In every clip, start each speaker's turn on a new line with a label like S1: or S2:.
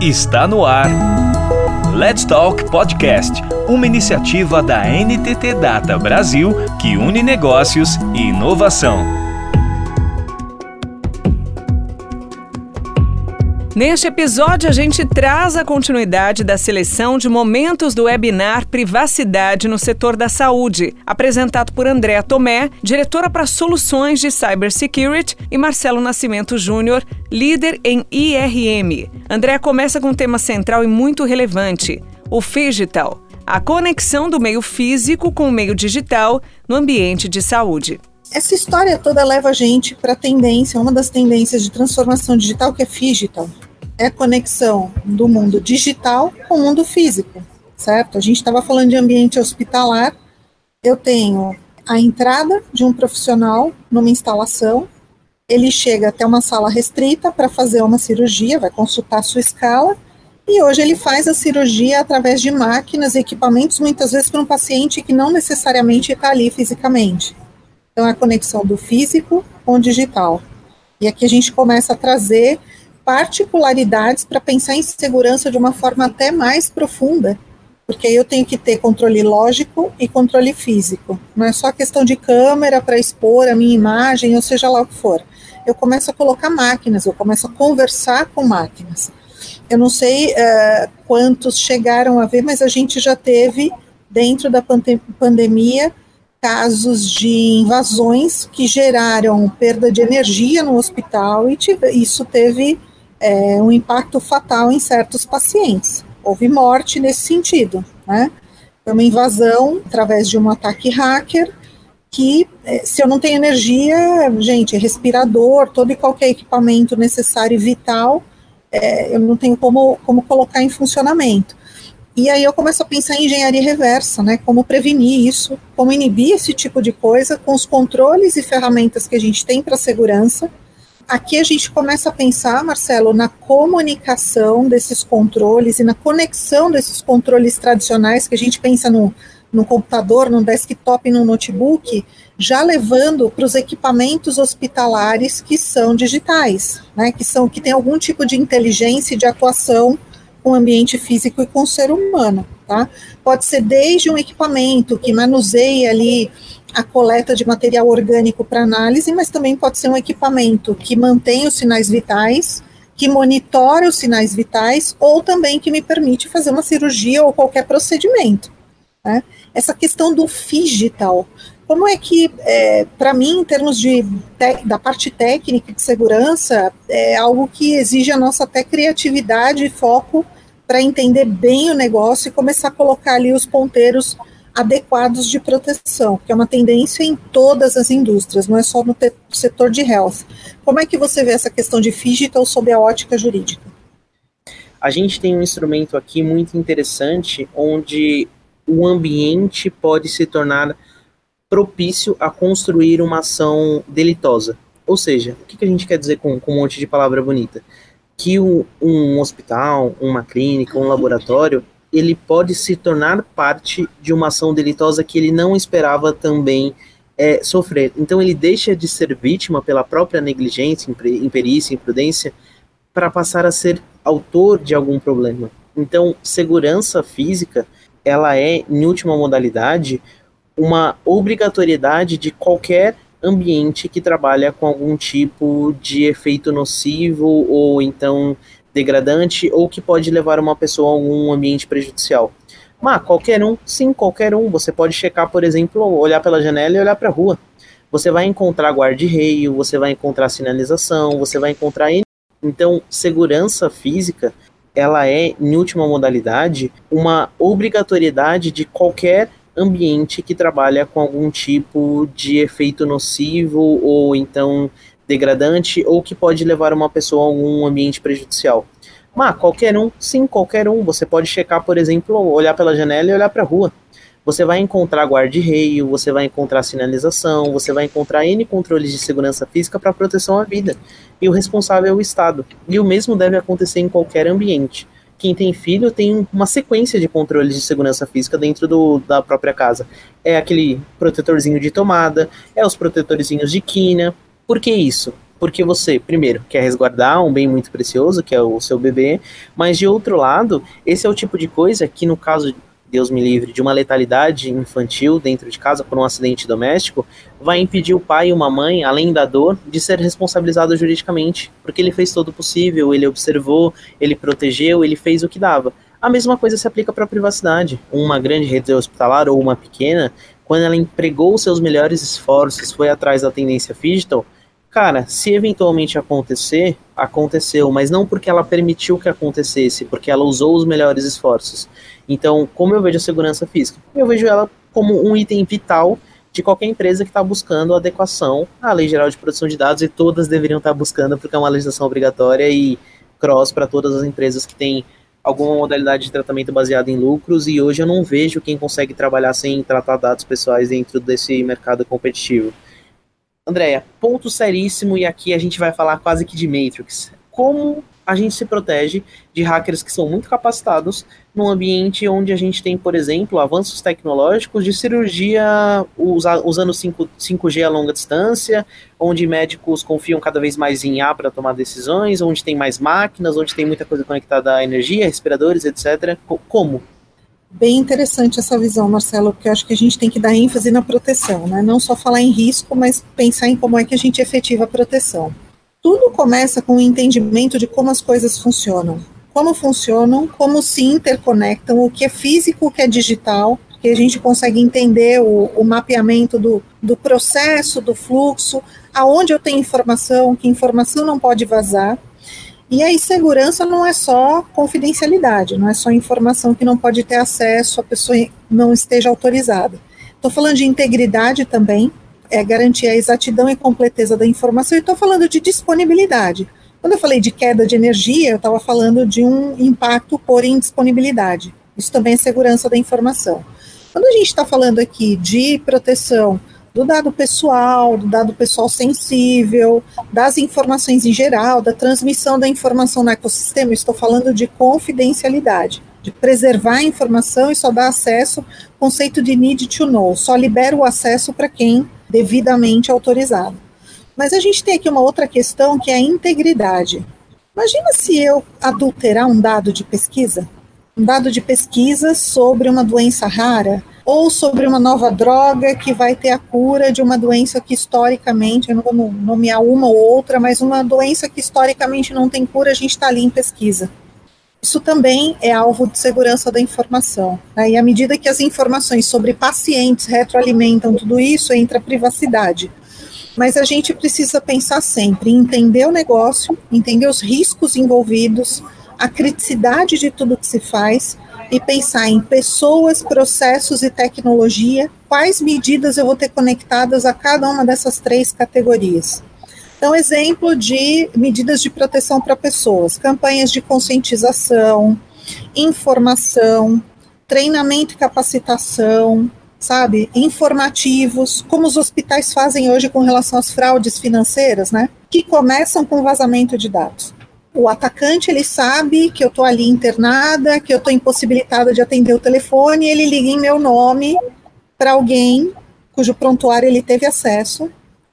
S1: Está no ar. Let's Talk Podcast, uma iniciativa da NTT Data Brasil que une negócios e inovação.
S2: Neste episódio, a gente traz a continuidade da seleção de momentos do webinar Privacidade no Setor da Saúde, apresentado por Andréa Tomé, diretora para soluções de Cybersecurity, e Marcelo Nascimento Júnior, líder em IRM. Andréa começa com um tema central e muito relevante: o Digital, a conexão do meio físico com o meio digital no ambiente de saúde.
S3: Essa história toda leva a gente para a tendência, uma das tendências de transformação digital que é digital. É a conexão do mundo digital com o mundo físico, certo? A gente estava falando de ambiente hospitalar. Eu tenho a entrada de um profissional numa instalação, ele chega até uma sala restrita para fazer uma cirurgia, vai consultar a sua escala, e hoje ele faz a cirurgia através de máquinas e equipamentos, muitas vezes para um paciente que não necessariamente está ali fisicamente. Então, é a conexão do físico com o digital. E aqui a gente começa a trazer particularidades para pensar em segurança de uma forma até mais profunda, porque aí eu tenho que ter controle lógico e controle físico. Não é só questão de câmera para expor a minha imagem, ou seja lá o que for. Eu começo a colocar máquinas, eu começo a conversar com máquinas. Eu não sei uh, quantos chegaram a ver, mas a gente já teve, dentro da pandemia, casos de invasões que geraram perda de energia no hospital e isso teve é, um impacto fatal em certos pacientes. Houve morte nesse sentido, né? Foi uma invasão através de um ataque hacker que, é, se eu não tenho energia, gente, respirador, todo e qualquer equipamento necessário e vital, é, eu não tenho como, como colocar em funcionamento. E aí eu começo a pensar em engenharia reversa, né? Como prevenir isso, como inibir esse tipo de coisa com os controles e ferramentas que a gente tem para segurança. Aqui a gente começa a pensar, Marcelo, na comunicação desses controles e na conexão desses controles tradicionais que a gente pensa no, no computador, no desktop, no notebook, já levando para os equipamentos hospitalares que são digitais, né? Que são que tem algum tipo de inteligência de atuação com o ambiente físico e com o ser humano, tá? Pode ser desde um equipamento que manuseie ali a coleta de material orgânico para análise, mas também pode ser um equipamento que mantém os sinais vitais, que monitora os sinais vitais, ou também que me permite fazer uma cirurgia ou qualquer procedimento. Né? Essa questão do digital, como é que, é, para mim, em termos de da parte técnica de segurança, é algo que exige a nossa até criatividade e foco para entender bem o negócio e começar a colocar ali os ponteiros adequados de proteção, que é uma tendência em todas as indústrias, não é só no setor de health. Como é que você vê essa questão de digital sob a ótica jurídica?
S4: A gente tem um instrumento aqui muito interessante, onde o ambiente pode se tornar propício a construir uma ação delitosa. Ou seja, o que, a gente quer dizer com, com um monte de palavra bonita? Que um, um hospital, uma clínica, um laboratório, ele pode se tornar parte de uma ação delitosa que ele não esperava também é, sofrer. Então ele deixa de ser vítima pela própria negligência, imperícia, imprudência, para passar a ser autor de algum problema. Então, segurança física, ela é, em última modalidade, uma obrigatoriedade de qualquer ambiente que trabalha com algum tipo de efeito nocivo ou então degradante ou que pode levar uma pessoa a algum ambiente prejudicial. Mas qualquer um, sim, qualquer um. Você pode checar, por exemplo, olhar pela janela e olhar para a rua. Você vai encontrar guarda-reio, você vai encontrar sinalização, você vai encontrar. Então, segurança física, ela é, em última modalidade, uma obrigatoriedade de qualquer ambiente que trabalha com algum tipo de efeito nocivo ou então degradante ou que pode levar uma pessoa a algum ambiente prejudicial. Mas qualquer um, sim, qualquer um. Você pode checar, por exemplo, olhar pela janela e olhar para a rua. Você vai encontrar guarda-reio, você vai encontrar sinalização, você vai encontrar N controles de segurança física para proteção à vida. E o responsável é o Estado. E o mesmo deve acontecer em qualquer ambiente quem tem filho tem uma sequência de controles de segurança física dentro do, da própria casa. É aquele protetorzinho de tomada, é os protetorzinhos de quina. Por que isso? porque você, primeiro, quer resguardar um bem muito precioso, que é o seu bebê, mas de outro lado, esse é o tipo de coisa que, no caso, Deus me livre, de uma letalidade infantil dentro de casa por um acidente doméstico, vai impedir o pai e uma mãe, além da dor, de ser responsabilizado juridicamente, porque ele fez todo o possível, ele observou, ele protegeu, ele fez o que dava. A mesma coisa se aplica para a privacidade. Uma grande rede hospitalar ou uma pequena, quando ela empregou seus melhores esforços, foi atrás da tendência digital, Cara, se eventualmente acontecer, aconteceu, mas não porque ela permitiu que acontecesse, porque ela usou os melhores esforços. Então, como eu vejo a segurança física? Eu vejo ela como um item vital de qualquer empresa que está buscando adequação à Lei Geral de Proteção de Dados e todas deveriam estar tá buscando porque é uma legislação obrigatória e cross para todas as empresas que têm alguma modalidade de tratamento baseado em lucros e hoje eu não vejo quem consegue trabalhar sem tratar dados pessoais dentro desse mercado competitivo. Andréia, ponto seríssimo, e aqui a gente vai falar quase que de Matrix. Como a gente se protege de hackers que são muito capacitados num ambiente onde a gente tem, por exemplo, avanços tecnológicos de cirurgia usando 5, 5G a longa distância, onde médicos confiam cada vez mais em A para tomar decisões, onde tem mais máquinas, onde tem muita coisa conectada à energia, respiradores, etc. Como?
S3: Bem interessante essa visão, Marcelo, porque eu acho que a gente tem que dar ênfase na proteção, né? Não só falar em risco, mas pensar em como é que a gente efetiva a proteção. Tudo começa com o entendimento de como as coisas funcionam. Como funcionam, como se interconectam, o que é físico, o que é digital, que a gente consegue entender o, o mapeamento do, do processo, do fluxo, aonde eu tenho informação, que informação não pode vazar, e aí, segurança não é só confidencialidade, não é só informação que não pode ter acesso, a pessoa não esteja autorizada. Estou falando de integridade também, é garantir a exatidão e completeza da informação, e estou falando de disponibilidade. Quando eu falei de queda de energia, eu estava falando de um impacto por indisponibilidade. Isso também é segurança da informação. Quando a gente está falando aqui de proteção do dado pessoal, do dado pessoal sensível, das informações em geral, da transmissão da informação no ecossistema, estou falando de confidencialidade, de preservar a informação e só dar acesso, conceito de need to know, só libera o acesso para quem devidamente autorizado. Mas a gente tem aqui uma outra questão que é a integridade. Imagina se eu adulterar um dado de pesquisa, um dado de pesquisa sobre uma doença rara, ou sobre uma nova droga que vai ter a cura de uma doença que historicamente, eu não vou nomear uma ou outra, mas uma doença que historicamente não tem cura, a gente está ali em pesquisa. Isso também é alvo de segurança da informação. Né? E à medida que as informações sobre pacientes retroalimentam tudo isso, entra a privacidade. Mas a gente precisa pensar sempre em entender o negócio, entender os riscos envolvidos, a criticidade de tudo que se faz e pensar em pessoas, processos e tecnologia, quais medidas eu vou ter conectadas a cada uma dessas três categorias. Então, exemplo de medidas de proteção para pessoas, campanhas de conscientização, informação, treinamento e capacitação, sabe, informativos, como os hospitais fazem hoje com relação às fraudes financeiras, né, que começam com vazamento de dados. O atacante ele sabe que eu estou ali internada, que eu estou impossibilitada de atender o telefone, ele liga em meu nome para alguém cujo prontuário ele teve acesso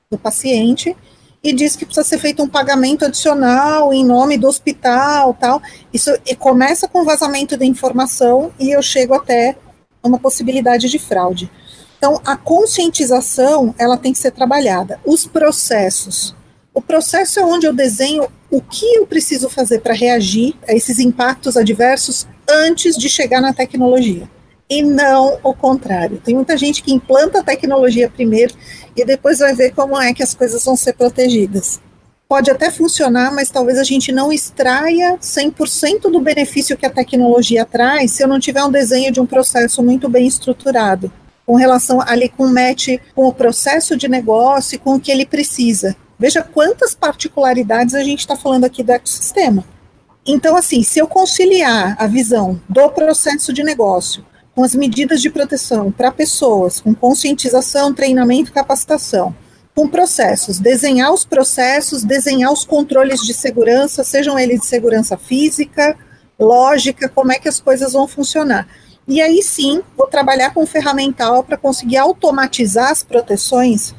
S3: do paciente e diz que precisa ser feito um pagamento adicional em nome do hospital, tal. Isso começa com vazamento da informação e eu chego até uma possibilidade de fraude. Então, a conscientização ela tem que ser trabalhada. Os processos o processo é onde eu desenho o que eu preciso fazer para reagir a esses impactos adversos antes de chegar na tecnologia. E não o contrário. Tem muita gente que implanta a tecnologia primeiro e depois vai ver como é que as coisas vão ser protegidas. Pode até funcionar, mas talvez a gente não extraia 100% do benefício que a tecnologia traz se eu não tiver um desenho de um processo muito bem estruturado, com relação ali com match com o processo de negócio e com o que ele precisa. Veja quantas particularidades a gente está falando aqui do ecossistema. Então, assim, se eu conciliar a visão do processo de negócio com as medidas de proteção para pessoas, com conscientização, treinamento capacitação, com processos, desenhar os processos, desenhar os controles de segurança, sejam eles de segurança física, lógica, como é que as coisas vão funcionar. E aí sim, vou trabalhar com ferramental para conseguir automatizar as proteções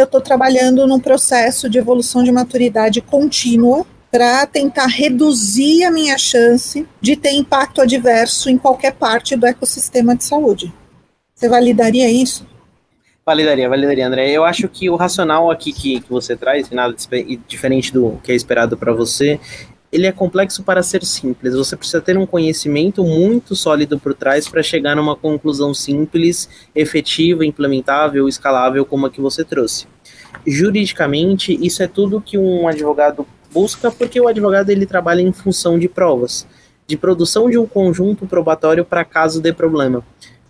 S3: eu estou trabalhando num processo de evolução de maturidade contínua para tentar reduzir a minha chance de ter impacto adverso em qualquer parte do ecossistema de saúde. Você validaria isso?
S4: Validaria, validaria, André. Eu acho que o racional aqui que, que você traz, nada diferente do que é esperado para você, ele é complexo para ser simples. Você precisa ter um conhecimento muito sólido por trás para chegar numa conclusão simples, efetiva, implementável, escalável, como a que você trouxe. Juridicamente, isso é tudo que um advogado busca, porque o advogado ele trabalha em função de provas, de produção de um conjunto probatório para caso de problema.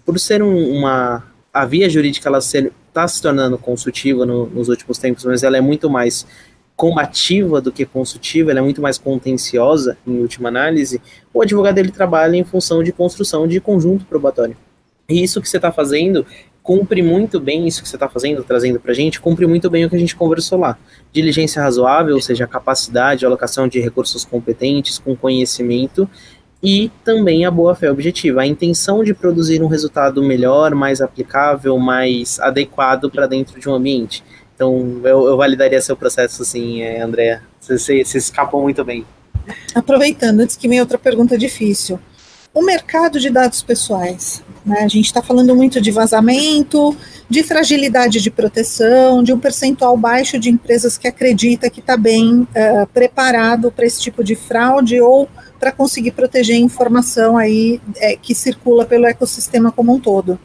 S4: Por ser um, uma a via jurídica ela está se tornando consultiva no, nos últimos tempos, mas ela é muito mais combativa do que consultiva, ela é muito mais contenciosa em última análise, o advogado ele trabalha em função de construção de conjunto probatório. E isso que você está fazendo cumpre muito bem, isso que você está fazendo, trazendo para a gente, cumpre muito bem o que a gente conversou lá. Diligência razoável, ou seja, capacidade, alocação de recursos competentes, com conhecimento, e também a boa fé objetiva, a intenção de produzir um resultado melhor, mais aplicável, mais adequado para dentro de um ambiente. Então, eu, eu validaria seu processo, assim, é, André. Você, você, você escapou muito bem.
S3: Aproveitando, antes que venha outra pergunta difícil. O mercado de dados pessoais. Né? A gente está falando muito de vazamento, de fragilidade de proteção, de um percentual baixo de empresas que acredita que está bem uh, preparado para esse tipo de fraude ou para conseguir proteger a informação aí é, que circula pelo ecossistema como um todo.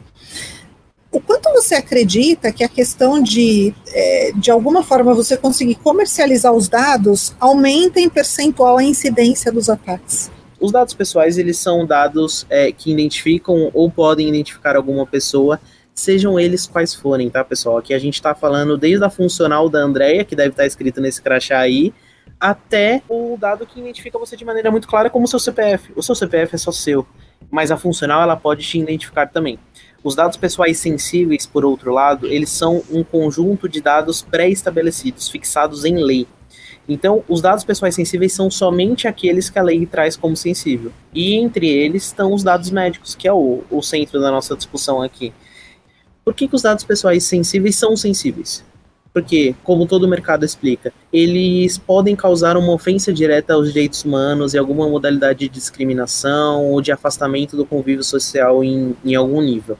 S3: O quanto você acredita que a questão de, é, de alguma forma, você conseguir comercializar os dados aumenta em percentual a incidência dos ataques?
S4: Os dados pessoais, eles são dados é, que identificam ou podem identificar alguma pessoa, sejam eles quais forem, tá, pessoal? Aqui a gente está falando desde a funcional da Andrea, que deve estar tá escrito nesse crachá aí, até o dado que identifica você de maneira muito clara como seu CPF. O seu CPF é só seu, mas a funcional ela pode te identificar também. Os dados pessoais sensíveis, por outro lado, eles são um conjunto de dados pré-estabelecidos, fixados em lei. Então, os dados pessoais sensíveis são somente aqueles que a lei traz como sensível. E entre eles estão os dados médicos, que é o, o centro da nossa discussão aqui. Por que, que os dados pessoais sensíveis são sensíveis? Porque, como todo mercado explica, eles podem causar uma ofensa direta aos direitos humanos e alguma modalidade de discriminação ou de afastamento do convívio social em, em algum nível.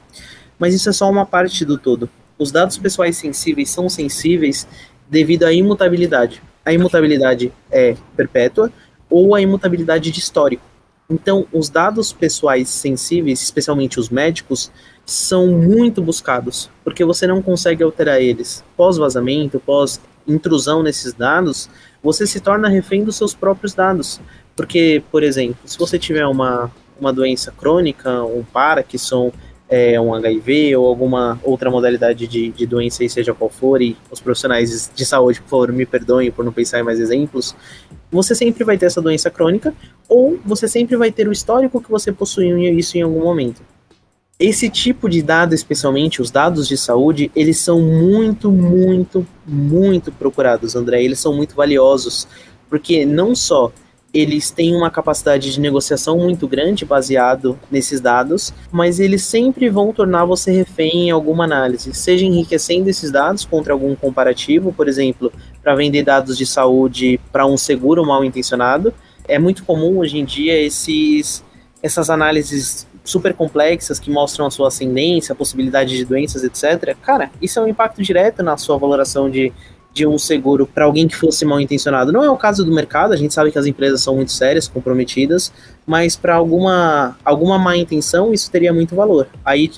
S4: Mas isso é só uma parte do todo. Os dados pessoais sensíveis são sensíveis devido à imutabilidade. A imutabilidade é perpétua ou a imutabilidade de histórico. Então, os dados pessoais sensíveis, especialmente os médicos, são muito buscados, porque você não consegue alterar eles. Pós-vazamento, pós-intrusão nesses dados, você se torna refém dos seus próprios dados. Porque, por exemplo, se você tiver uma, uma doença crônica, um Parkinson, é, um HIV ou alguma outra modalidade de, de doença, seja qual for, e os profissionais de saúde, por favor, me perdoem por não pensar em mais exemplos, você sempre vai ter essa doença crônica, ou você sempre vai ter o histórico que você possuiu isso em algum momento. Esse tipo de dado, especialmente os dados de saúde, eles são muito, muito, muito procurados, André. Eles são muito valiosos, porque não só eles têm uma capacidade de negociação muito grande baseado nesses dados, mas eles sempre vão tornar você refém em alguma análise, seja enriquecendo esses dados contra algum comparativo, por exemplo, para vender dados de saúde para um seguro mal intencionado. É muito comum hoje em dia esses essas análises super complexas que mostram a sua ascendência, a possibilidade de doenças, etc. Cara, isso é um impacto direto na sua valoração de, de um seguro para alguém que fosse mal intencionado. Não é o caso do mercado, a gente sabe que as empresas são muito sérias, comprometidas, mas para alguma, alguma má intenção isso teria muito valor. Aí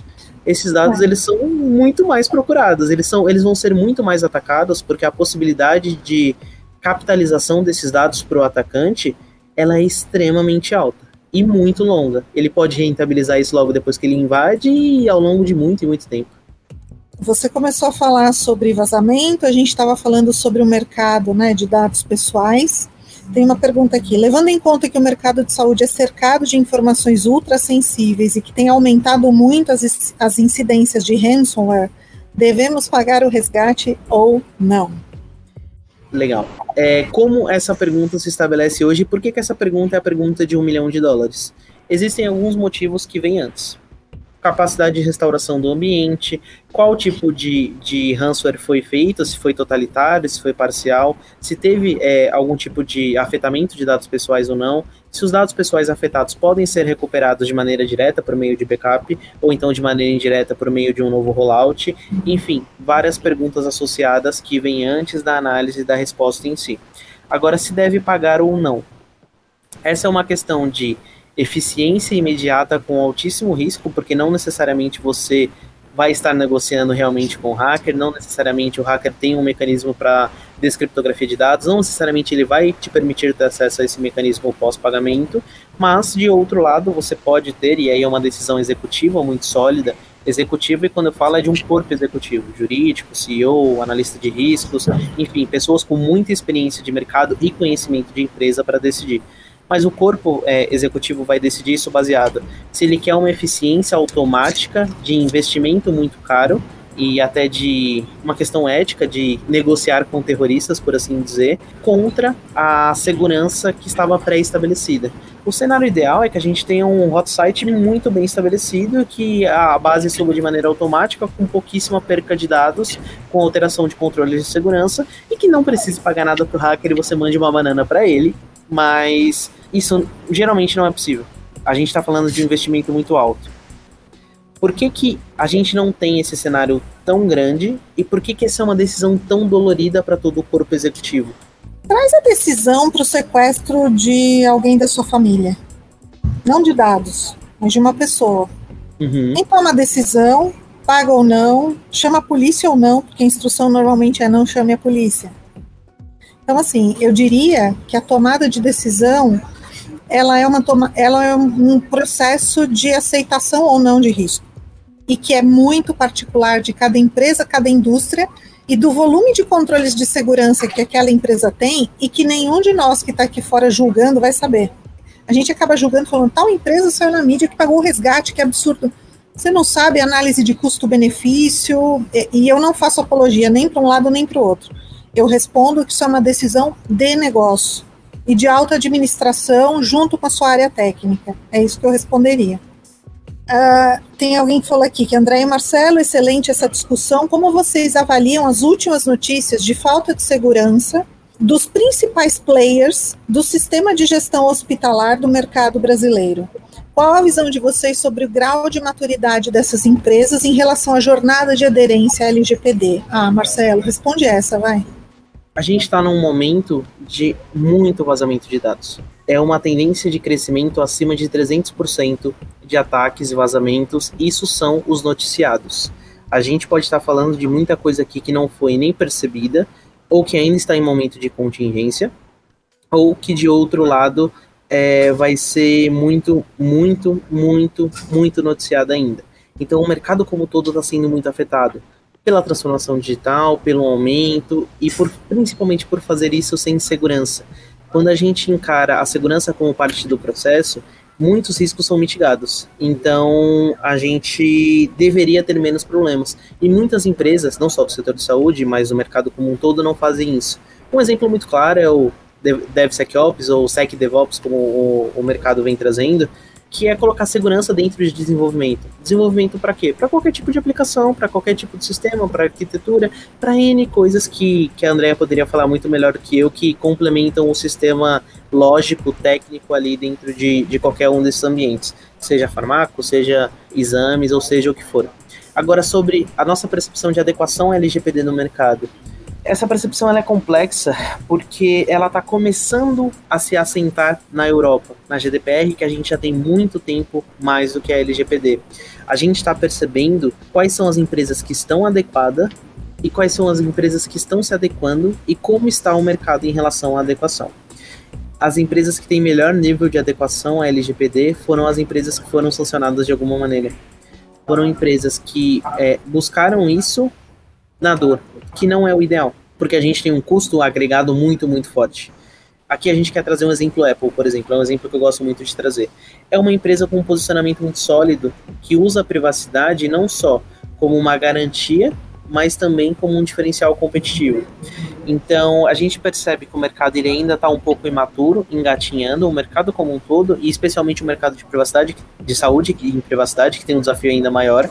S4: esses dados é. eles são muito mais procurados, eles, são, eles vão ser muito mais atacados porque a possibilidade de capitalização desses dados para o atacante ela é extremamente alta e muito longa. Ele pode rentabilizar isso logo depois que ele invade e ao longo de muito e muito tempo.
S3: Você começou a falar sobre vazamento, a gente estava falando sobre o mercado né, de dados pessoais. Tem uma pergunta aqui. Levando em conta que o mercado de saúde é cercado de informações ultrassensíveis e que tem aumentado muito as, as incidências de ransomware, devemos pagar o resgate ou não?
S4: Legal. É, como essa pergunta se estabelece hoje por que, que essa pergunta é a pergunta de um milhão de dólares? Existem alguns motivos que vêm antes. Capacidade de restauração do ambiente, qual tipo de, de ransomware foi feito, se foi totalitário, se foi parcial, se teve é, algum tipo de afetamento de dados pessoais ou não, se os dados pessoais afetados podem ser recuperados de maneira direta por meio de backup, ou então de maneira indireta por meio de um novo rollout, enfim, várias perguntas associadas que vêm antes da análise da resposta em si. Agora, se deve pagar ou não. Essa é uma questão de eficiência imediata com altíssimo risco, porque não necessariamente você vai estar negociando realmente com o hacker, não necessariamente o hacker tem um mecanismo para descriptografia de dados, não necessariamente ele vai te permitir ter acesso a esse mecanismo pós-pagamento, mas de outro lado você pode ter, e aí é uma decisão executiva muito sólida, executiva e quando eu falo é de um corpo executivo, jurídico, CEO, analista de riscos, enfim, pessoas com muita experiência de mercado e conhecimento de empresa para decidir mas o corpo é, executivo vai decidir isso baseado se ele quer uma eficiência automática de investimento muito caro e até de uma questão ética de negociar com terroristas, por assim dizer, contra a segurança que estava pré-estabelecida. O cenário ideal é que a gente tenha um hot site muito bem estabelecido, que a base suba de maneira automática, com pouquíssima perca de dados, com alteração de controles de segurança, e que não precise pagar nada para o hacker e você mande uma banana para ele, mas isso geralmente não é possível. A gente está falando de um investimento muito alto. Por que, que a gente não tem esse cenário tão grande e por que, que essa é uma decisão tão dolorida para todo o corpo executivo?
S3: Traz a decisão para o sequestro de alguém da sua família. Não de dados, mas de uma pessoa. Uhum. Quem toma a decisão, paga ou não, chama a polícia ou não, porque a instrução normalmente é não chame a polícia. Então, assim, eu diria que a tomada de decisão ela é, uma toma, ela é um processo de aceitação ou não de risco e que é muito particular de cada empresa, cada indústria e do volume de controles de segurança que aquela empresa tem e que nenhum de nós que está aqui fora julgando vai saber. A gente acaba julgando falando tal empresa saiu na mídia que pagou o resgate, que absurdo. Você não sabe análise de custo-benefício e, e eu não faço apologia nem para um lado nem para o outro eu respondo que isso é uma decisão de negócio e de alta administração junto com a sua área técnica. É isso que eu responderia. Uh, tem alguém que falou aqui que André e Marcelo, excelente essa discussão. Como vocês avaliam as últimas notícias de falta de segurança dos principais players do sistema de gestão hospitalar do mercado brasileiro? Qual a visão de vocês sobre o grau de maturidade dessas empresas em relação à jornada de aderência à LGPD? Ah, Marcelo, responde essa, vai
S4: a gente está num momento de muito vazamento de dados. É uma tendência de crescimento acima de 300% de ataques e vazamentos. Isso são os noticiados. A gente pode estar falando de muita coisa aqui que não foi nem percebida, ou que ainda está em momento de contingência, ou que de outro lado é, vai ser muito, muito, muito, muito noticiado ainda. Então o mercado como todo está sendo muito afetado pela transformação digital, pelo aumento e por, principalmente por fazer isso sem segurança. Quando a gente encara a segurança como parte do processo, muitos riscos são mitigados. Então, a gente deveria ter menos problemas. E muitas empresas, não só do setor de saúde, mas do mercado como um todo, não fazem isso. Um exemplo muito claro é o DevSecOps ou SecDevOps, como o, o mercado vem trazendo, que é colocar segurança dentro de desenvolvimento. Desenvolvimento para quê? Para qualquer tipo de aplicação, para qualquer tipo de sistema, para arquitetura, para N coisas que, que a Andrea poderia falar muito melhor do que eu, que complementam o sistema lógico, técnico ali dentro de, de qualquer um desses ambientes, seja farmaco, seja exames, ou seja o que for. Agora, sobre a nossa percepção de adequação LGPD no mercado essa percepção é complexa porque ela está começando a se assentar na Europa, na GDPR, que a gente já tem muito tempo mais do que a LGPD. A gente está percebendo quais são as empresas que estão adequadas e quais são as empresas que estão se adequando e como está o mercado em relação à adequação. As empresas que têm melhor nível de adequação à LGPD foram as empresas que foram sancionadas de alguma maneira. Foram empresas que é, buscaram isso na dor, que não é o ideal, porque a gente tem um custo agregado muito, muito forte. Aqui a gente quer trazer um exemplo Apple, por exemplo, é um exemplo que eu gosto muito de trazer. É uma empresa com um posicionamento muito sólido, que usa a privacidade não só como uma garantia mas também como um diferencial competitivo. Então, a gente percebe que o mercado ele ainda está um pouco imaturo, engatinhando, o mercado como um todo, e especialmente o mercado de privacidade, de saúde e privacidade, que tem um desafio ainda maior.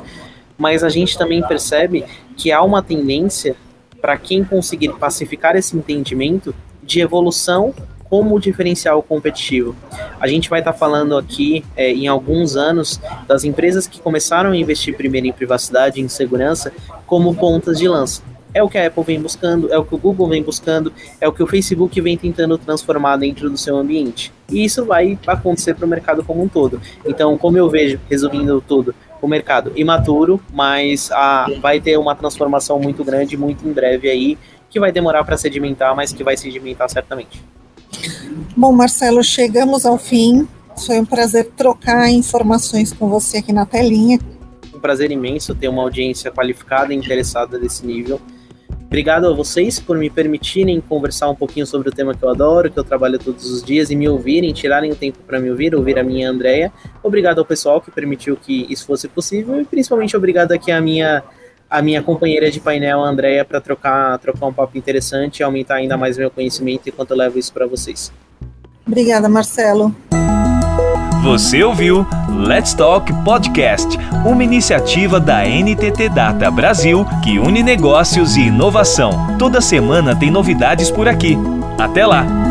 S4: Mas a gente também percebe que há uma tendência para quem conseguir pacificar esse entendimento de evolução como diferencial competitivo. A gente vai estar tá falando aqui é, em alguns anos das empresas que começaram a investir primeiro em privacidade e em segurança como pontas de lança. É o que a Apple vem buscando, é o que o Google vem buscando, é o que o Facebook vem tentando transformar dentro do seu ambiente. E isso vai acontecer para o mercado como um todo. Então, como eu vejo, resumindo tudo, o mercado imaturo, mas a, vai ter uma transformação muito grande, muito em breve aí, que vai demorar para sedimentar, mas que vai sedimentar certamente.
S3: Bom, Marcelo, chegamos ao fim. Foi um prazer trocar informações com você aqui na telinha.
S4: Um prazer imenso ter uma audiência qualificada e interessada desse nível. Obrigado a vocês por me permitirem conversar um pouquinho sobre o tema que eu adoro, que eu trabalho todos os dias e me ouvirem, tirarem o tempo para me ouvir, ouvir a minha Andrea. Obrigado ao pessoal que permitiu que isso fosse possível e principalmente obrigado aqui à minha a minha companheira de painel, a Andrea, para trocar, trocar um papo interessante e aumentar ainda mais meu conhecimento enquanto eu levo isso para vocês.
S3: Obrigada, Marcelo.
S1: Você ouviu Let's Talk Podcast, uma iniciativa da NTT Data Brasil que une negócios e inovação. Toda semana tem novidades por aqui. Até lá!